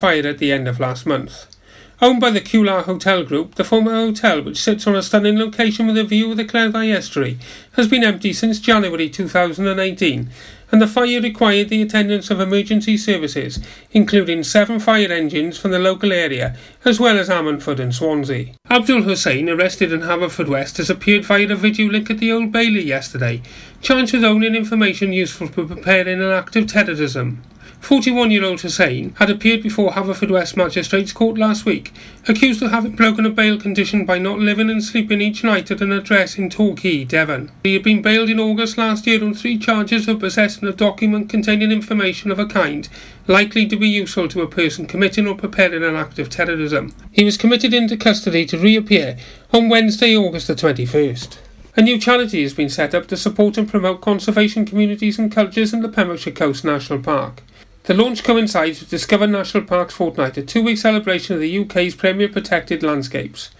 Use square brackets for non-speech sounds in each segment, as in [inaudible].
fired at the end of last month. Owned by the Cula Hotel Group, the former hotel, which sits on a stunning location with a view of the Cleddau Estuary, has been empty since January 2018, and the fire required the attendance of emergency services, including seven fire engines from the local area, as well as Ammanford and Swansea. Abdul Hussain, arrested in Haverfordwest, has appeared via a video link at the Old Bailey yesterday, charged with owning information useful for preparing an act of terrorism. 41 year old Hussein had appeared before Haverfordwest Magistrates Court last week, accused of having broken a bail condition by not living and sleeping each night at an address in Torquay, Devon. He had been bailed in August last year on three charges of possessing a document containing information of a kind likely to be useful to a person committing or preparing an act of terrorism. He was committed into custody to reappear on Wednesday, August the 21st. A new charity has been set up to support and promote conservation communities and cultures in the Pembrokeshire Coast National Park. The launch coincides with Discover National Parks Fortnight, a two week celebration of the UK's premier protected landscapes.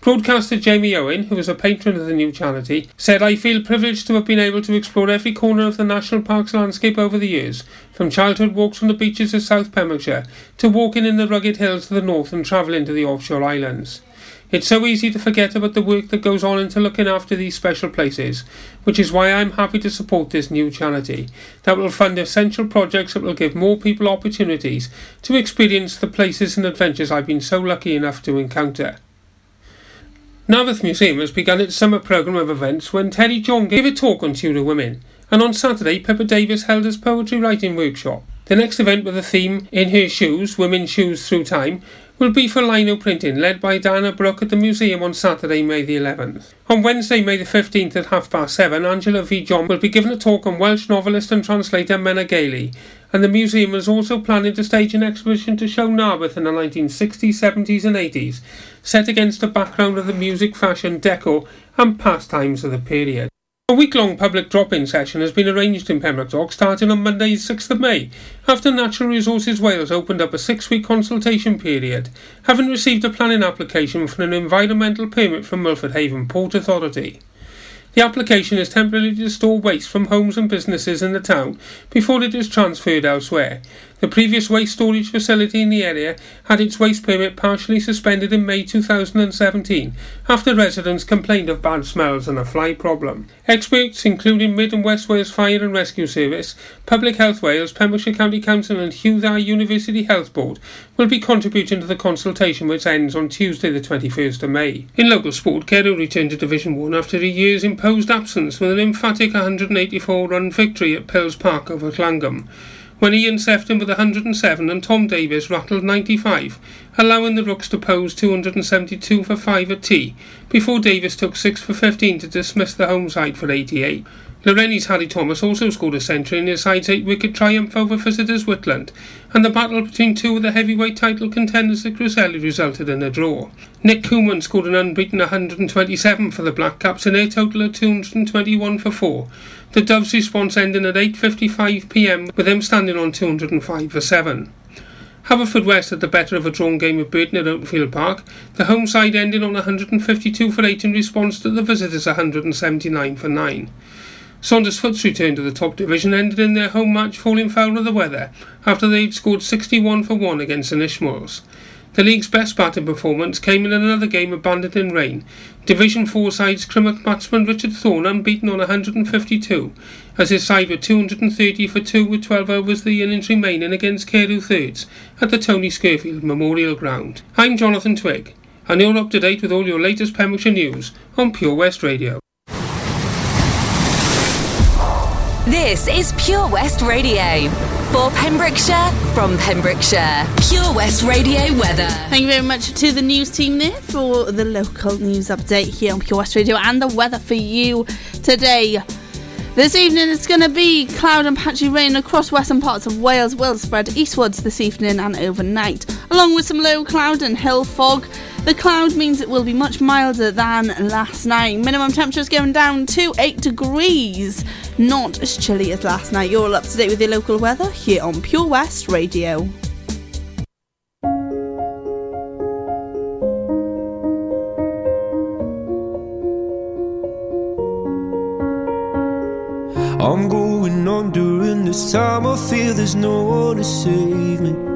Broadcaster Jamie Owen, who is a patron of the new charity, said, I feel privileged to have been able to explore every corner of the National Park's landscape over the years, from childhood walks on the beaches of South Pembrokeshire to walking in the rugged hills to the north and travelling to the offshore islands. It's so easy to forget about the work that goes on into looking after these special places, which is why I'm happy to support this new charity that will fund essential projects that will give more people opportunities to experience the places and adventures I've been so lucky enough to encounter. Narberth Museum has begun its summer programme of events when Terry John gave a talk on Tudor women, and on Saturday Pippa Davis held his poetry writing workshop. The next event with the theme In Her Shoes, Women's Shoes Through Time will be for lino printing, led by Diana Brooke at the museum on Saturday, May the 11th. On Wednesday, May the 15th at half past seven, Angela V. John will be given a talk on Welsh novelist and translator Menna Gallie, and the museum is also planning to stage an exhibition to show Narberth in the 1960s, 70s, and 80s, set against the background of the music, fashion, decor, and pastimes of the period. A week-long public drop-in session has been arranged in Pembroke Dock starting on Monday 6th of May, after Natural Resources Wales opened up a six-week consultation period, having received a planning application for an environmental permit from Milford Haven Port Authority. The application is temporarily to store waste from homes and businesses in the town before it is transferred elsewhere. The previous waste storage facility in the area had its waste permit partially suspended in May 2017 after residents complained of bad smells and a fly problem. Experts, including Mid and West Wales Fire and Rescue Service, Public Health Wales, Pembrokeshire County Council, and Hywel Dda University Health Board, will be contributing to the consultation which ends on Tuesday, the 21st of May. In local sport, Carew returned to Division 1 after a year's imposed absence with an emphatic 184 run victory at Pills Park over Llangwm when Ian Sefton with 107 and Tom Davis rattled 95, allowing the Rooks to pose 272 for 5 at tee, before Davis took 6 for 15 to dismiss the home side for 88. Lawrenny's Harry Thomas also scored a century in his side's 8 wicket triumph over visitors Whitland, and the battle between two of the heavyweight title contenders at Cresselly resulted in a draw. Nick Koeman scored an unbeaten 127 for the Black Caps in a total of 221 for 4, the Doves' response ending at 8.55pm with them standing on 205 for 7. Haverfordwest had the better of a drawn game with Burton at Oakfield Park, the home side ending on 152 for 8 in response to the visitors' 179 for 9. Saundersfoot's return to the top division ended in their home match falling foul of the weather after they'd scored 61 for 1 against the Ishmaels. The league's best batting performance came in another game abandoned in rain. Division 4 side's Crymych batsman Richard Thorne unbeaten on 152, as his side were 230 for 2 with 12 overs the innings remaining against Carew thirds at the Tony Scurfield Memorial Ground. I'm Jonathan Twig, and you're up to date with all your latest Pembrokeshire news on Pure West Radio. This is Pure West Radio. For Pembrokeshire, from Pembrokeshire, Pure West Radio weather. Thank you very much to the news team there for the local news update here on Pure West Radio and the weather for you today. This evening it's going to be cloud and patchy rain across western parts of Wales. Will spread eastwards this evening and overnight, along with some low cloud and hill fog. The cloud means it will be much milder than last night. Minimum temperatures going down to 8 degrees. Not as chilly as last night. You're all up to date with your local weather here on Pure West Radio. I'm going on during this time. I feel there's no one to save me.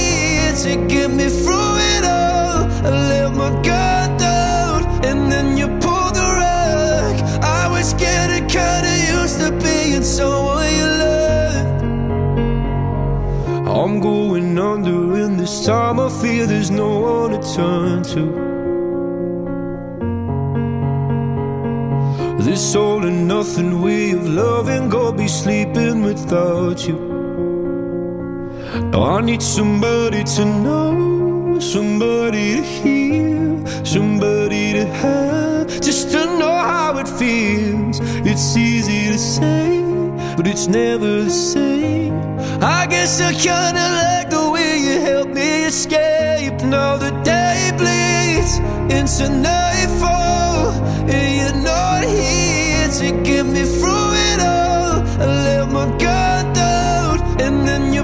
to get me through it all. I let my guard down, and then you pulled the rug. I was getting kinda used to being someone you loved. I'm going under, and this time I feel there's no one to turn to. This all and nothing way of loving, go be sleeping without you. Now I need somebody to know, somebody to hear, somebody to have, just to know how it feels. It's easy to say, but it's never the same. I guess I kinda like the way you help me escape. Now the day bleeds into nightfall, and you're not here to get me through it all. I let my guard down, and then you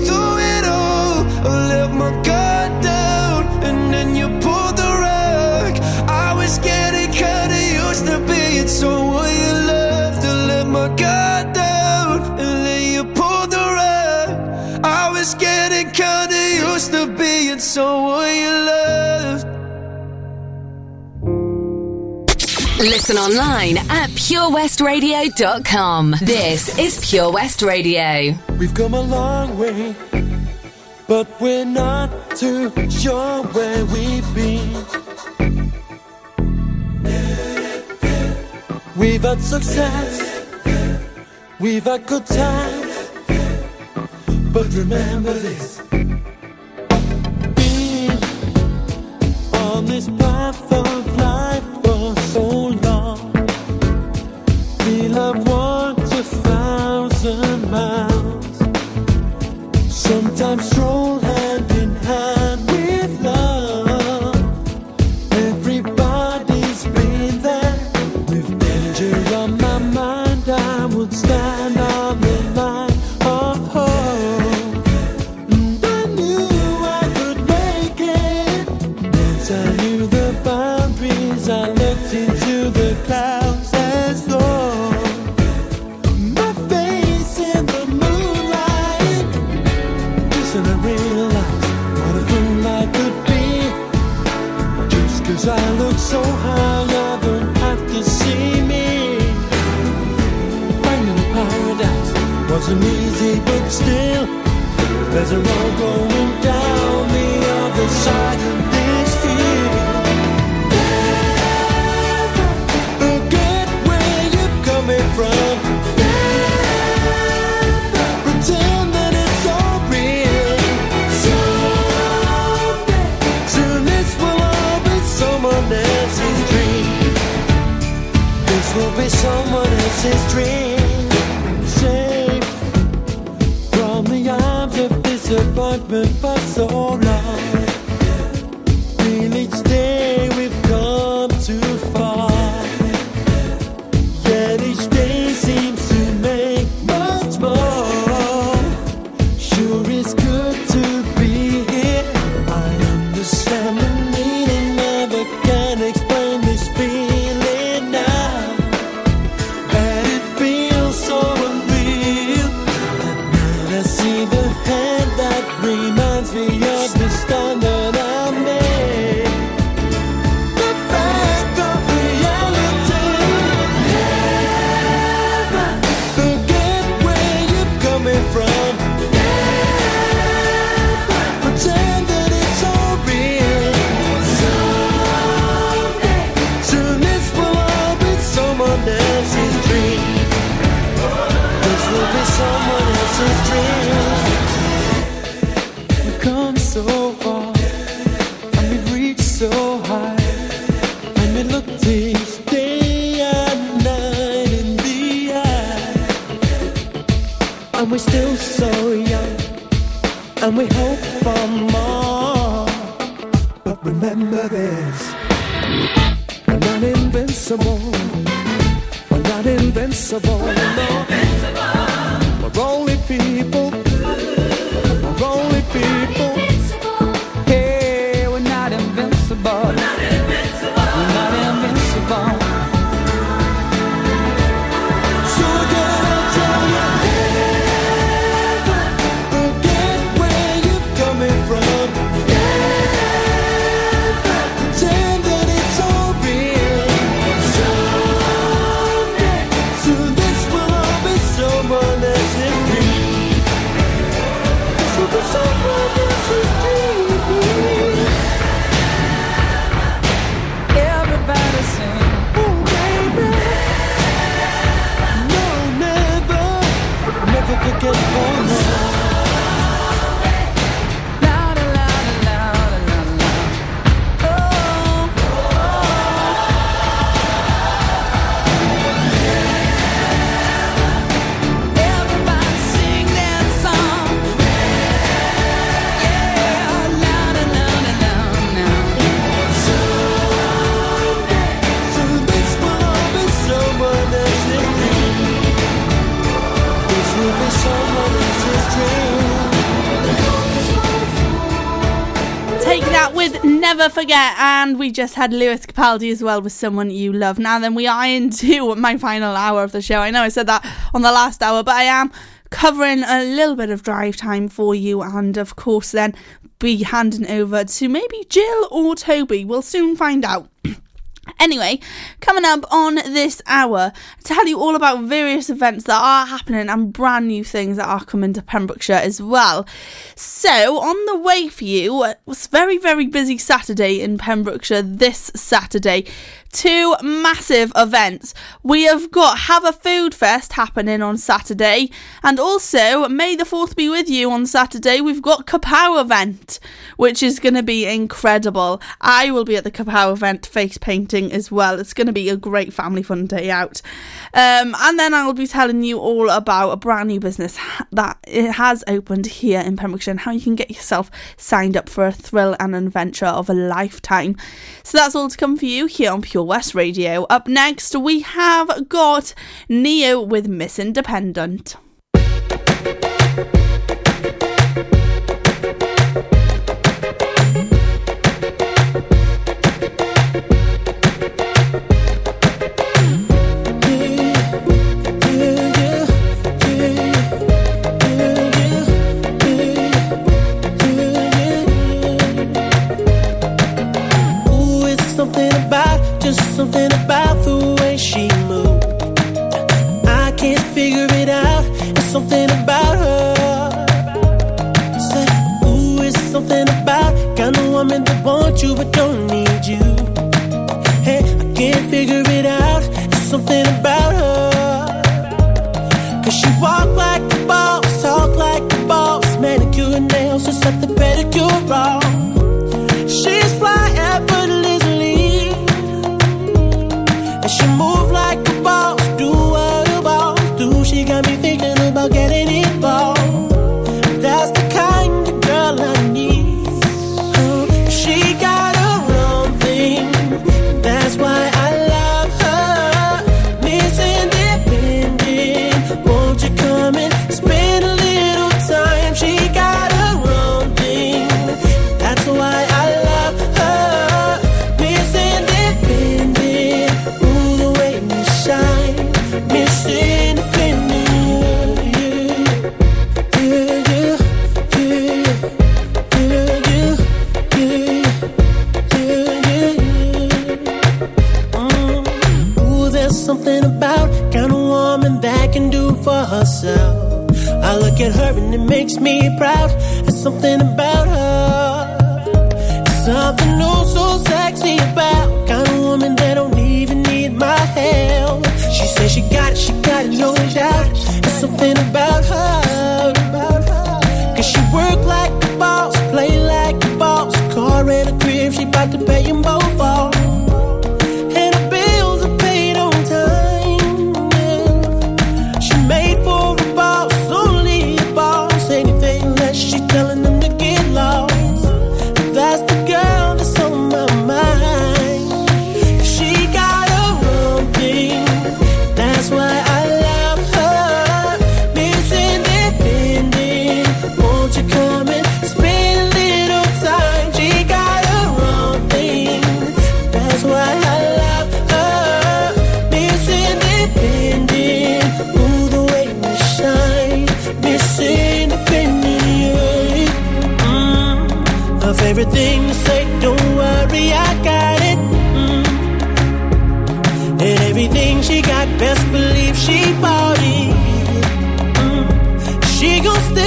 being someone you loved. Listen online at purewestradio.com. This is Pure West Radio. We've come a long way, but we're not too sure where we've been. We've had success, we've had good times, but remember this. On this path of life for so long, we'll have walked a thousand miles. Sometimes stroll hand in hand there's a road going down the other side of this field. Never forget where you're coming from. Never pretend that it's all real. Someday, soon this will all be someone else's dream. This will be someone else's dream. Disappointment for so long. Forget, and we just had Lewis Capaldi as well with Someone You Love. Now then, we are into [laughs] my final hour of the show. I know I said that on the last hour, but I am covering a little bit of drive time for you, and of course, then be handing over to maybe Jill or Toby. We'll soon find out. [clears throat] Anyway, coming up on this hour, tell you all about various events that are happening and brand new things that are coming to Pembrokeshire as well. So, on the way for you, it was very, very busy Saturday in Pembrokeshire this Saturday. Two massive events. We have got Have a Food Fest happening on Saturday, and also May the 4th be with you on Saturday. We've got Kapow event, which is going to be incredible. I will be at the Kapow event face painting as well. It's going to be a great family fun day out. Um, and then I'll be telling you all about a brand new business that it has opened here in Pembrokeshire and how you can get yourself signed up for a thrill and adventure of a lifetime. So that's all to come for you here on Pure West Radio. Up next, we have got Ne-Yo with Miss Independent. But don't need you. Hey, I can't figure it out. It's something about her. Cause she walk like a boss, talk like a boss, manicure and nails, just set the pedicure off. Makes me proud. There's something about her. It's something new, so sexy about everything to say. Don't worry, I got it. Mm. And everything she got, best believe she bought it. Mm. She gon' steal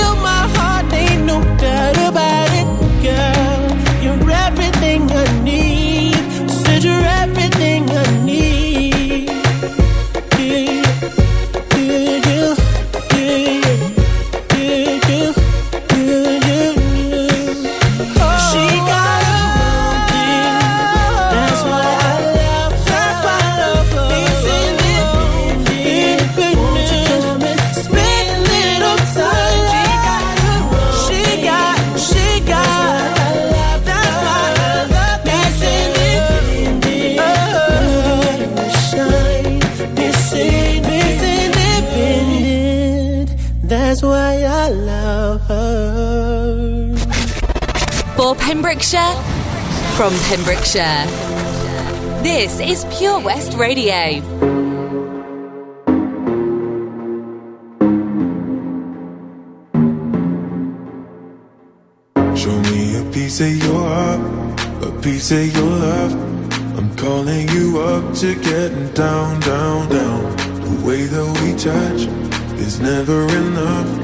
Pembrokeshire, from Pembrokeshire. This is Pure West Radio. Show me a piece of your heart, a piece of your love. I'm calling you up to getting down, down, down. The way that we touch is never enough.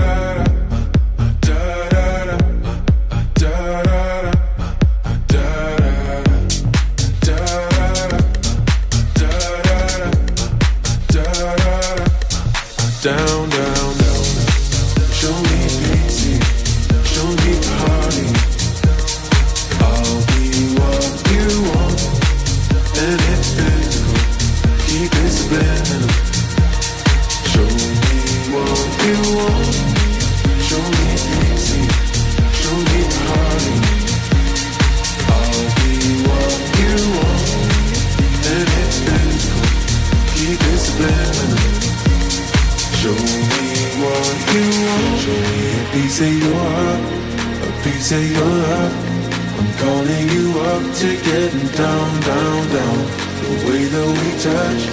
touch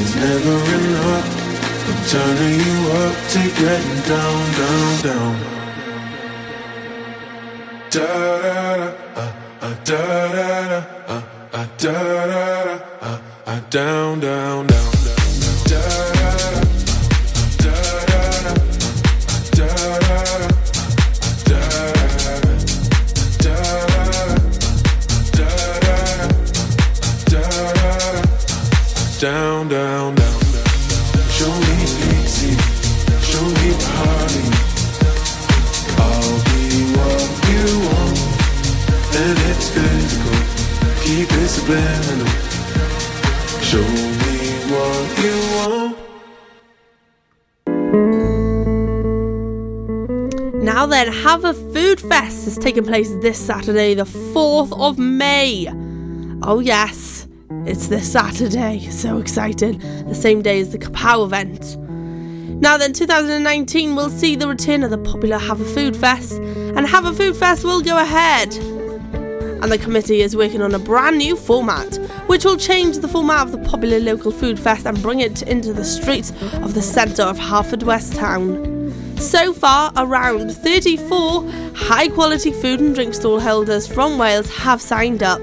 is never enough. I'm turning you up to getting down, down, down. Da da da, uh, uh, da da da, uh, uh, da da da, uh, uh, down, down, down, down. Da Down, down, down. Show me show me party. I'll be what you want, and it's physical. Keep it subliminal. Show me what you want. Now then, Have a Food Fest is taking place this Saturday, the 4th of May. Oh, yes, it's this Saturday. So excited. The same day as the Kapow event. Now then, 2019 will see the return of the popular Have a Food Fest, and Have a Food Fest will go ahead. And the committee is working on a brand new format, which will change the format of the popular local food fest and bring it into the streets of the centre of Haverfordwest Town. So far, around 34 high quality food and drink stall holders from Wales have signed up.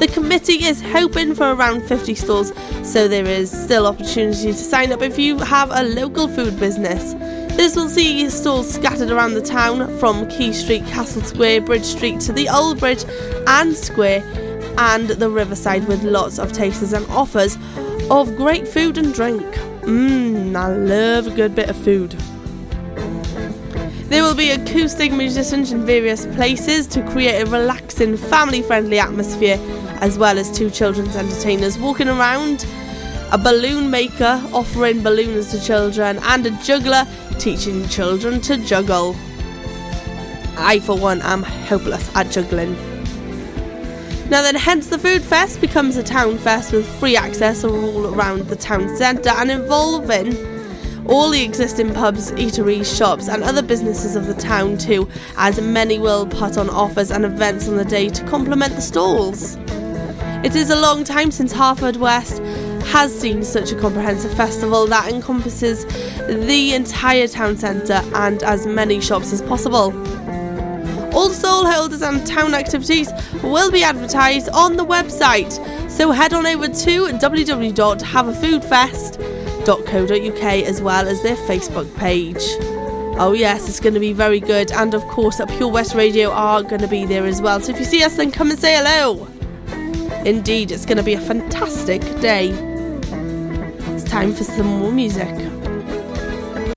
The committee is hoping for around 50 stalls, so there is still opportunity to sign up if you have a local food business. This will see stalls scattered around the town from Quay Street, Castle Square, Bridge Street to the Old Bridge and Square and the Riverside with lots of tasters and offers of great food and drink. Mmm, I love a good bit of food. There will be acoustic musicians in various places to create a relaxing, family friendly atmosphere, as well as two children's entertainers walking around, a balloon maker offering balloons to children, and a juggler teaching children to juggle. I, for one, am hopeless at juggling. Now then, hence the Food Fest becomes a town fest with free access all around the town centre and involving all the existing pubs, eateries, shops, and other businesses of the town too, as many will put on offers and events on the day to complement the stalls. It is a long time since Haverfordwest has seen such a comprehensive festival that encompasses the entire town centre and as many shops as possible. All stall holders and town activities will be advertised on the website, so head on over to www.haveafoodfest.co.uk as well as their Facebook page. Oh, yes, it's going to be very good, and of course, at Pure West Radio are going to be there as well. So if you see us, then come and say hello. Indeed, it's going to be a fantastic day. It's time for some more music.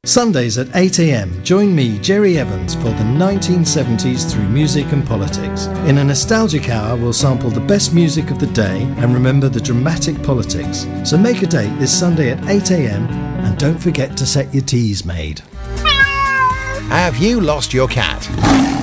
Sundays at 8am, join me, Jerry Evans, for the 1970s through music and politics. In a nostalgic hour, we'll sample the best music of the day and remember the dramatic politics. So make a date this Sunday at 8am and don't forget to set your Teasmade. Have you lost your cat?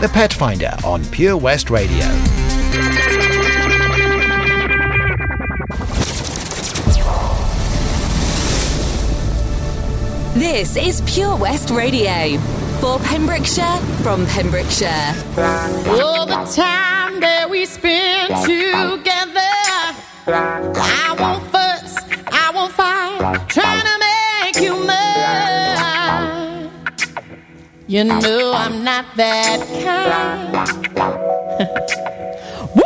The Pet Finder on Pure West Radio. This is Pure West Radio. For Pembrokeshire, from Pembrokeshire. All the time that we spend together, I won't fuss, I won't fight, trying to make You know I'm not that kind. [laughs] Woo!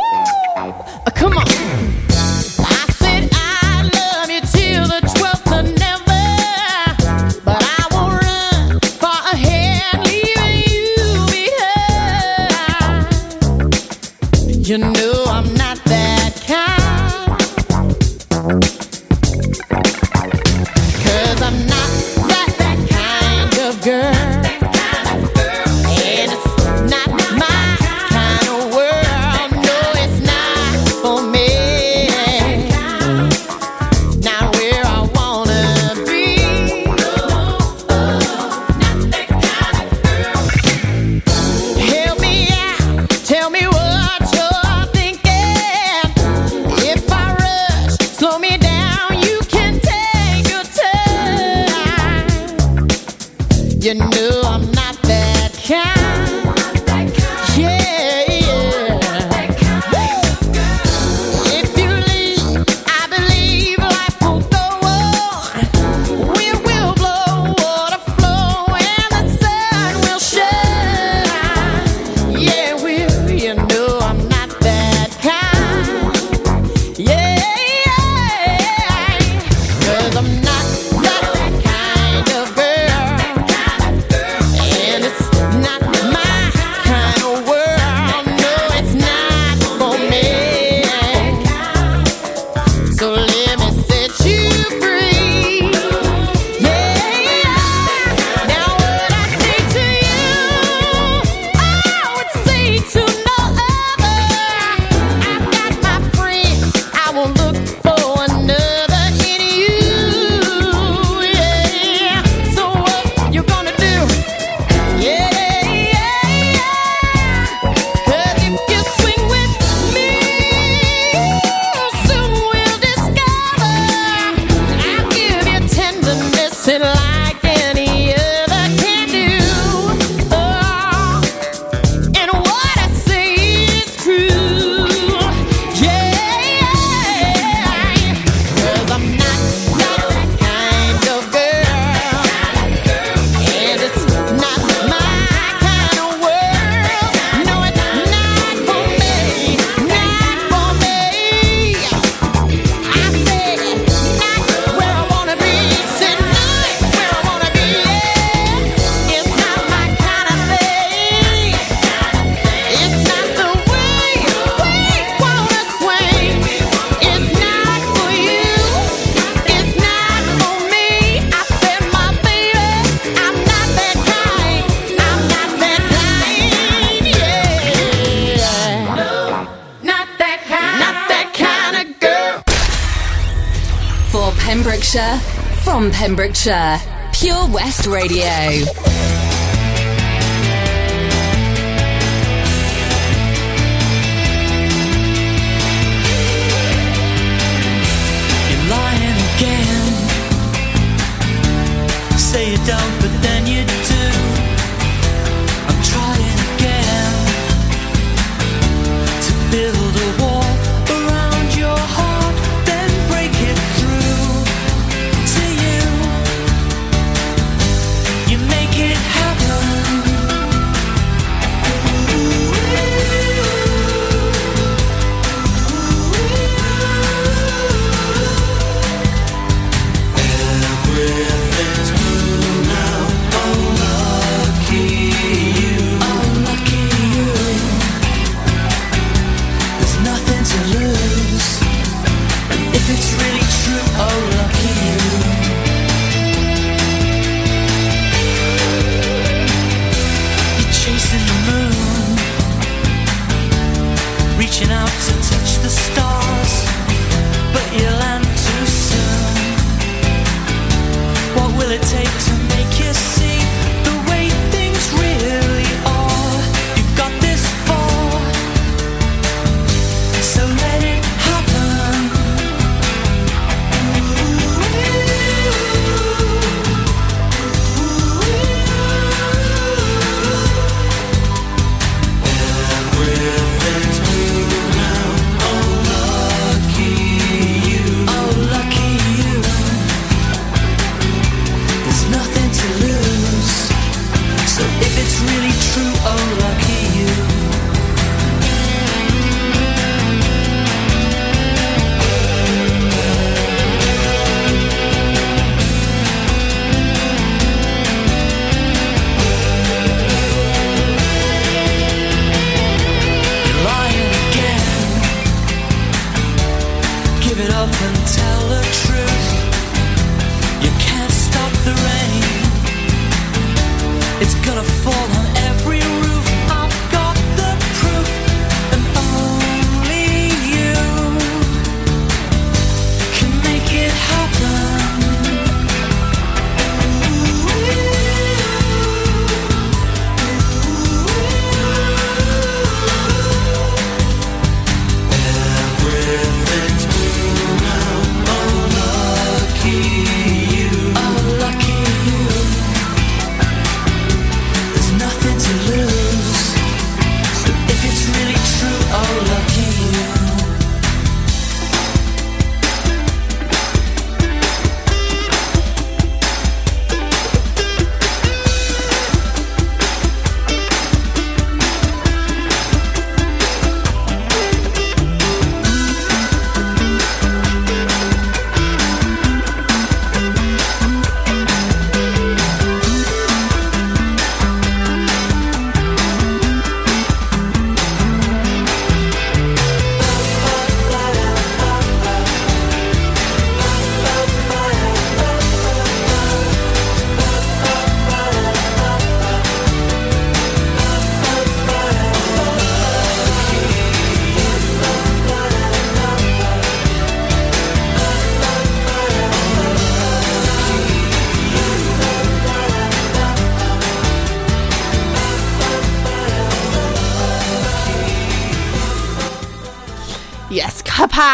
Uh, Come on. You know I'm not that kind. From Pembrokeshire, Pure West Radio. You're lying again. Say you don't, but then you do.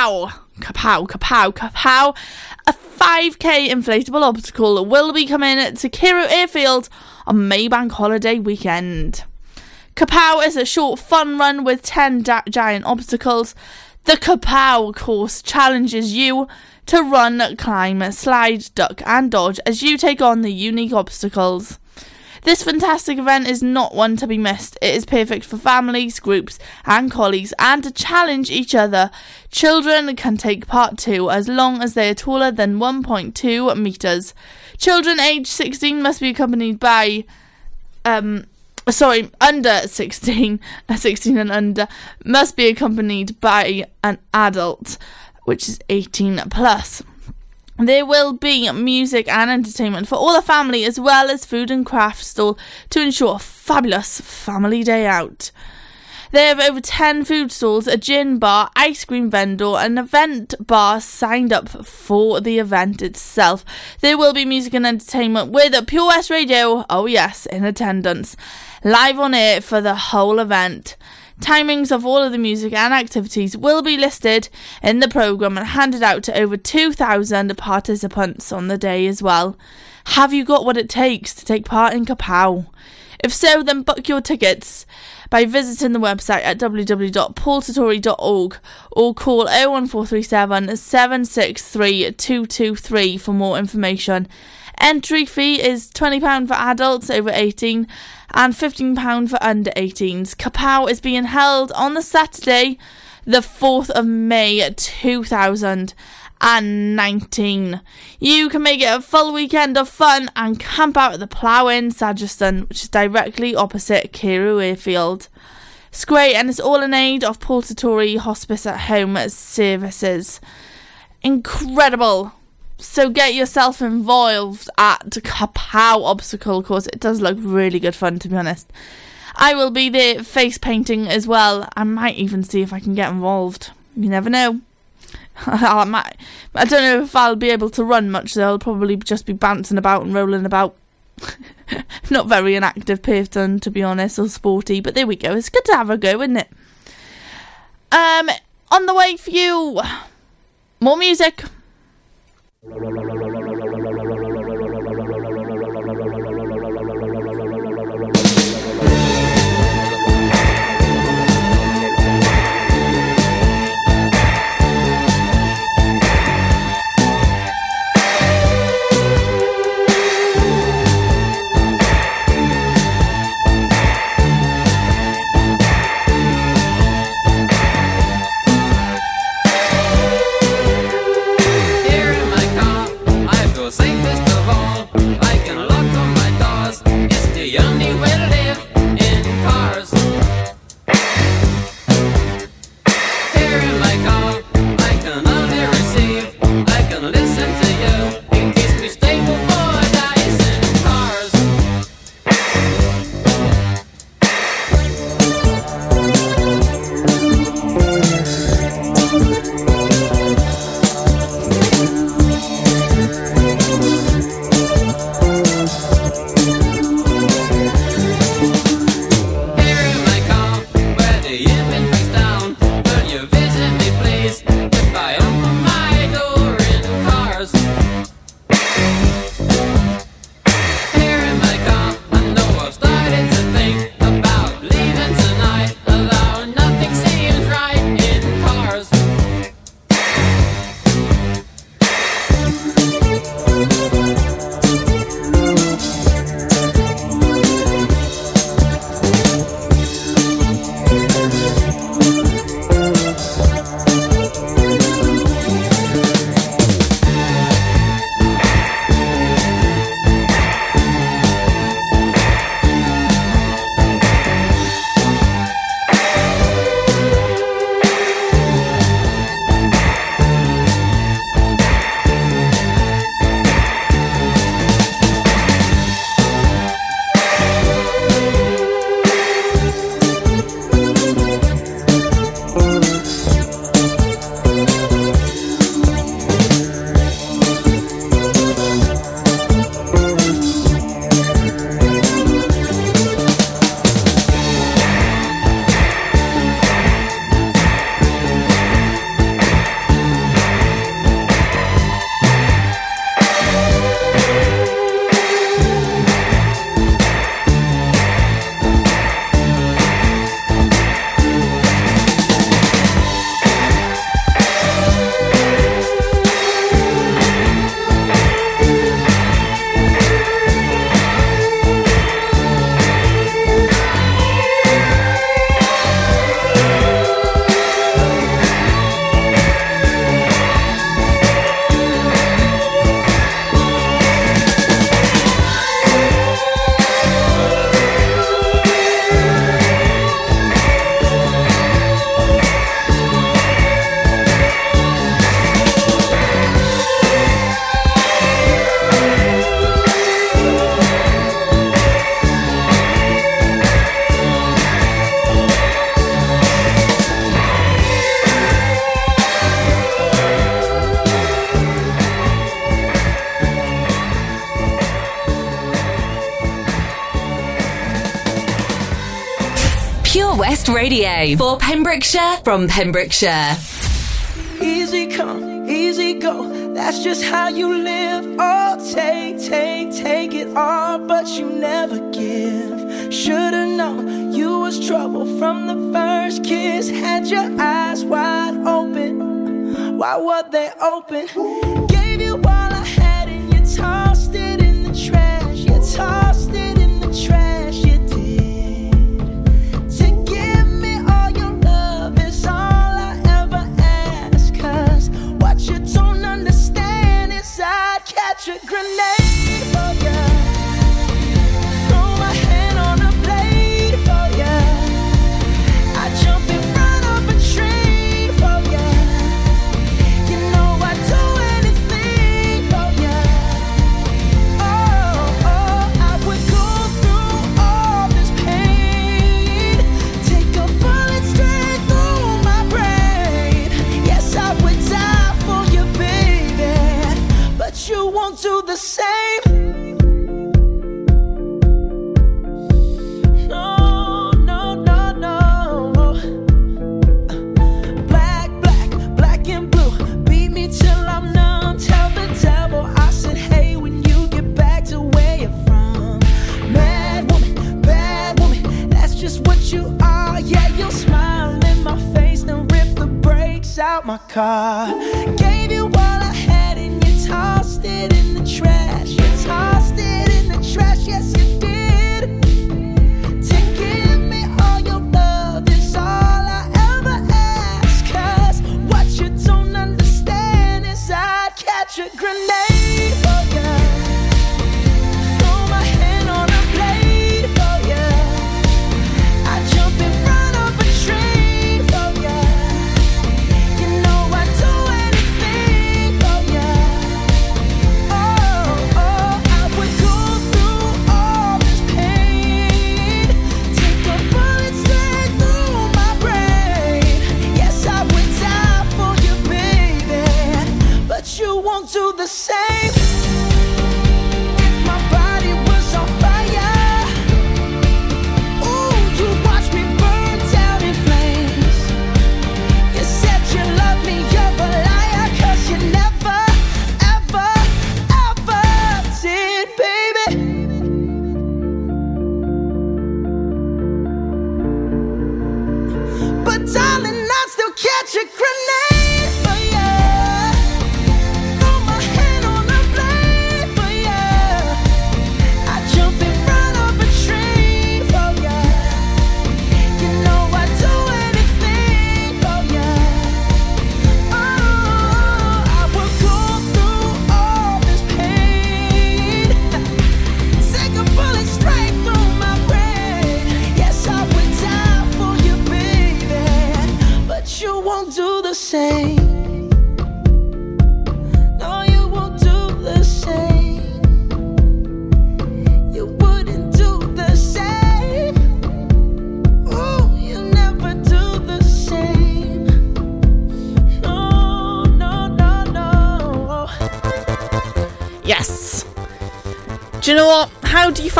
Kapow! Kapow, kapow, kapow. A 5k inflatable obstacle will be coming to Carew Airfield on Maybank holiday weekend. Kapow is a short fun run with 10 da- giant obstacles. The Kapow course challenges you to run, climb, slide, duck, and dodge as you take on the unique obstacles. This fantastic event is not one to be missed. It is perfect for families, groups, and colleagues, and to challenge each other. Children can take part too, as long as they are taller than 1.2 meters. Children aged 16 must be accompanied by, um, sorry, under 16, uh, [laughs] 16 and under, must be accompanied by an adult, which is 18 plus. There will be music and entertainment for all the family, as well as food and craft stall to ensure a fabulous family day out. They have over 10 food stalls, a gin bar, ice cream vendor, and an event bar signed up for the event itself. There will be music and entertainment with Pure West Radio, oh yes, in attendance, live on air for the whole event. Timings of all of the music and activities will be listed in the programme and handed out to over 2,000 participants on the day as well. Have you got what it takes to take part in Kapow? If so, then book your tickets by visiting the website at www.paulsartori.org or call 01437 763 223 for more information. Entry fee is £20 for adults over 18 and £15 for under 18s. Kapow is being held on the Saturday, the 4th of May 2019. You can make it a full weekend of fun and camp out at the Plough Inn, Sageston, which is directly opposite Carew Airfield. It's great and it's all in aid of Paul Hospice at Home services. Incredible! So get yourself involved at Kapow Obstacle Course. It does look really good fun, to be honest. I will be there face painting as well. I might even see if I can get involved. You never know. [laughs] I might. I don't know if I'll be able to run much. So I'll probably just be bouncing about and rolling about. [laughs] Not very an active person, to be honest, or sporty. But there we go. It's good to have a go, isn't it? Um, on the way for you, more music. Pembrokeshire from Pembrokeshire. Easy come, easy go. That's just how you live. Oh, take, take, take it all, but you never give. Should've known you was trouble from the first kiss. Had your eyes wide open. Why were they open?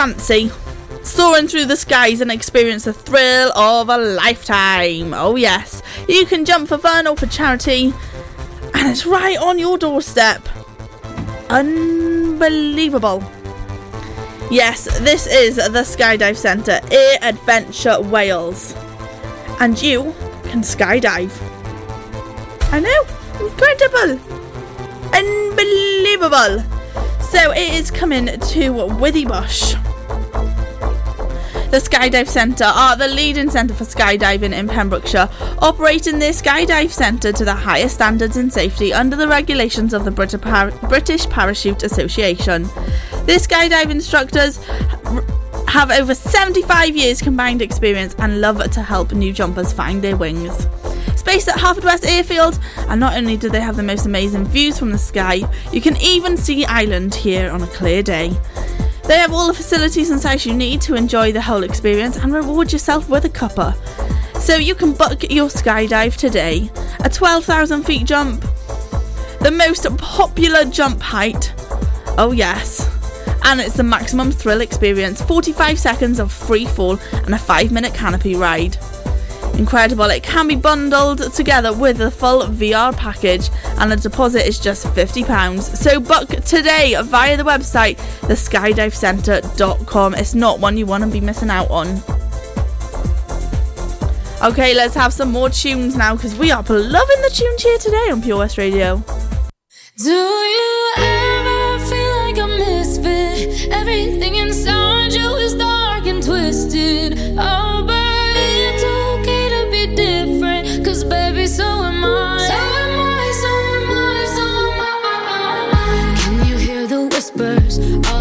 Fancy soaring through the skies and experience the thrill of a lifetime? Oh, yes. You can jump for fun or for charity, and it's right on your doorstep. Unbelievable. Yes, this is the Skydive Centre, Air Adventure Wales. And you can skydive. I know, incredible, unbelievable. So it is coming to Withybush. The Skydive Centre are the leading centre for skydiving in Pembrokeshire, operating their Skydive Centre to the highest standards in safety under the regulations of the Brit- Par- British Parachute Association. Their skydive instructors have over 75 years combined experience and love to help new jumpers find their wings. Based at Haverfordwest Airfield, and not only do they have the most amazing views from the sky, you can even see Ireland here on a clear day. They have all the facilities and sites you need to enjoy the whole experience and reward yourself with a cuppa. So you can book your skydive today. A 12,000 feet jump, the most popular jump height. Oh, yes. And it's the maximum thrill experience 45 seconds of free fall and a 5 minute canopy ride incredible. It can be bundled together with the full VR package, and the deposit is just £50. So book today via the website theskydivecentre.com. It's not one you want to be missing out on. Okay, let's have some more tunes now because we are loving the tunes here today on Pure West Radio. Do you ever feel like a misfit? Everything inside. whispers. All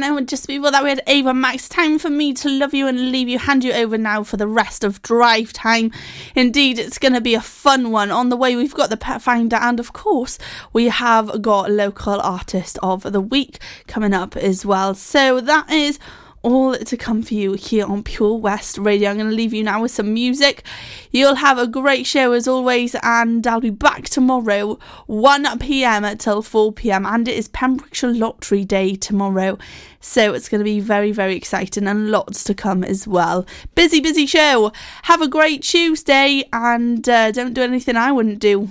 With Pink, and then just before that we had Ava Max. Time for me to love you and leave you. Hand you over now for the rest of drive time. Indeed, it's going to be a fun one. On the way, we've got the Pet Finder, and of course, we have got local artist of the week coming up as well. So that is all to come for you here on Pure West Radio. I'm going to leave you now with some music. You'll have a great show as always, and I'll be back tomorrow, 1 pm till 4 pm, and it is Pembrokeshire Lottery Day tomorrow. So it's going to be very, very exciting and lots to come as well. Busy, busy show. Have a great Tuesday, and uh, don't do anything I wouldn't do.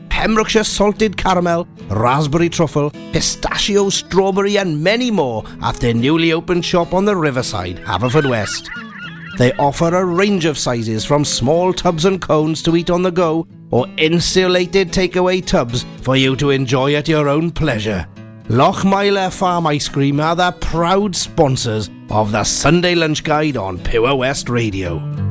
Pembrokeshire salted caramel, raspberry truffle, pistachio, strawberry, and many more at their newly opened shop on the riverside, Haverfordwest. They offer a range of sizes from small tubs and cones to eat on the go or insulated takeaway tubs for you to enjoy at your own pleasure. Lochmeyler Farm Ice Cream are the proud sponsors of the Sunday Lunch Guide on Pure West Radio.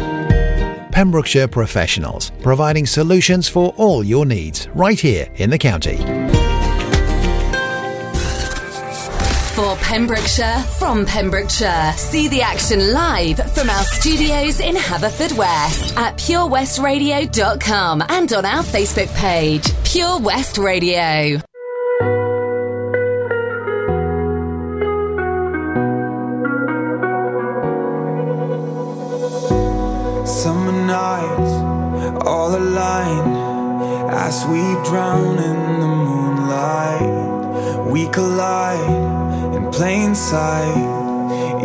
Pembrokeshire Professionals, providing solutions for all your needs right here in the county. For Pembrokeshire, from Pembrokeshire. See the action live from our studios in Haverfordwest at purewestradio.com and on our Facebook page, Pure West Radio. As we drown in the moonlight. We collide in plain sight.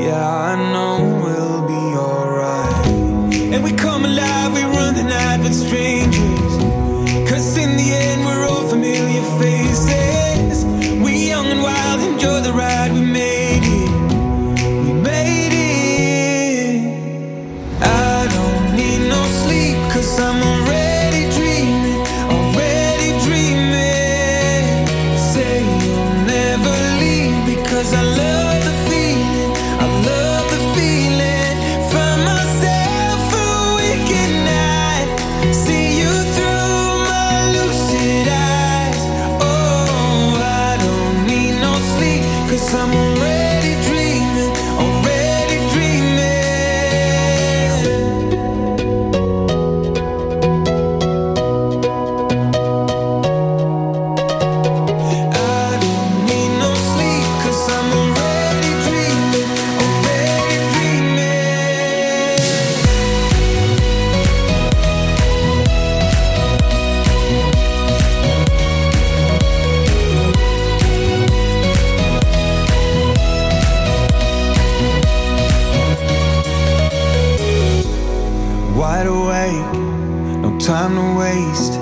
Yeah, I know we'll be alright. And we come alive, we run the night with strangers. Cause in the end, we're all familiar faces. We young and wild, enjoy the ride, time to waste.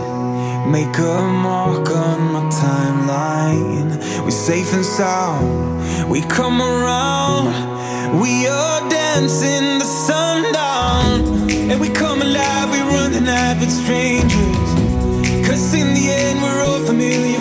Make a mark on my timeline. We're safe and sound. We come around. We are dancing the sundown. And we come alive. We run the night with strangers. Cause in the end, we're all familiar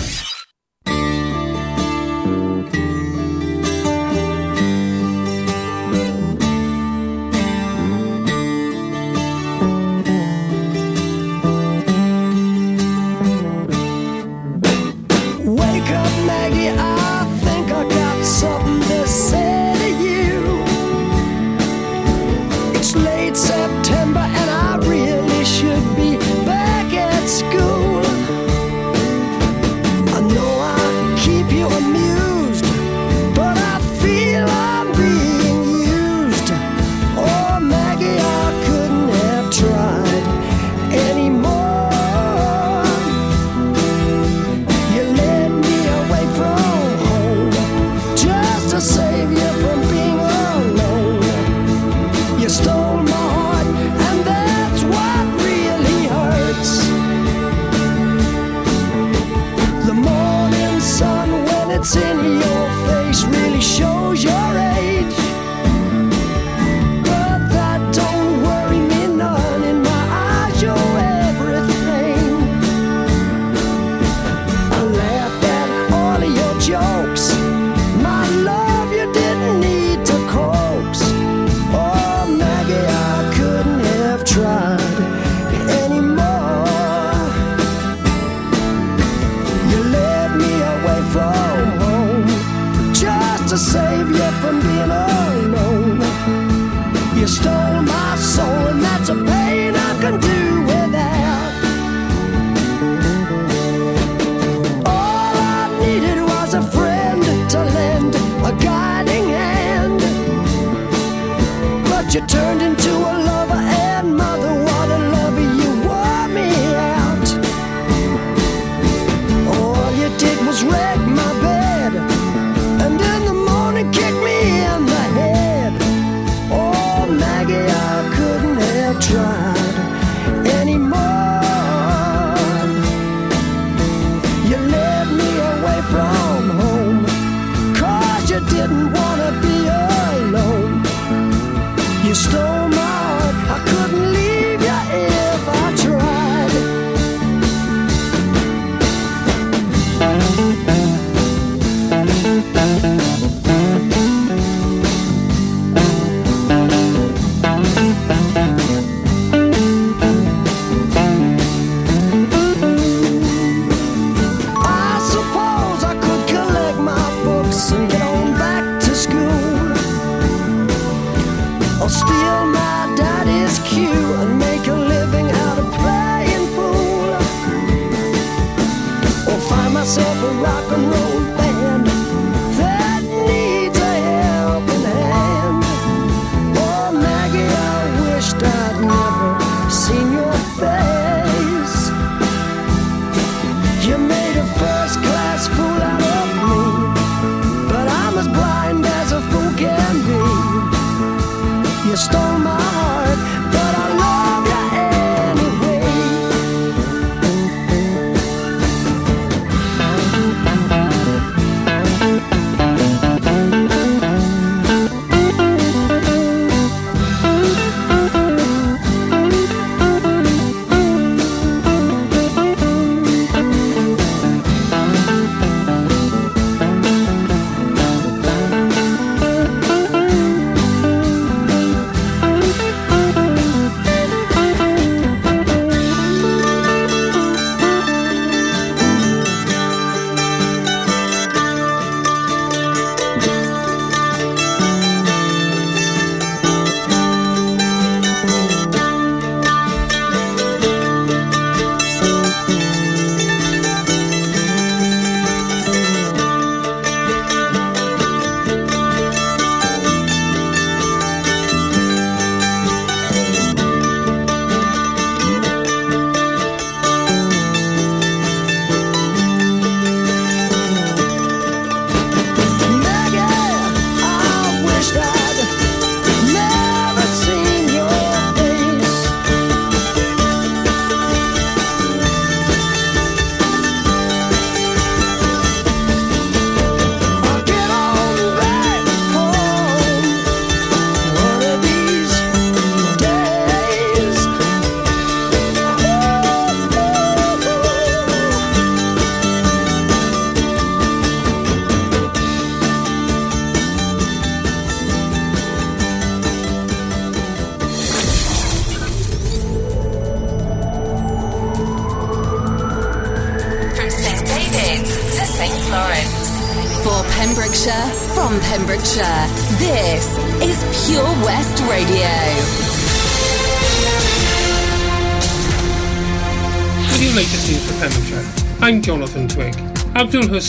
With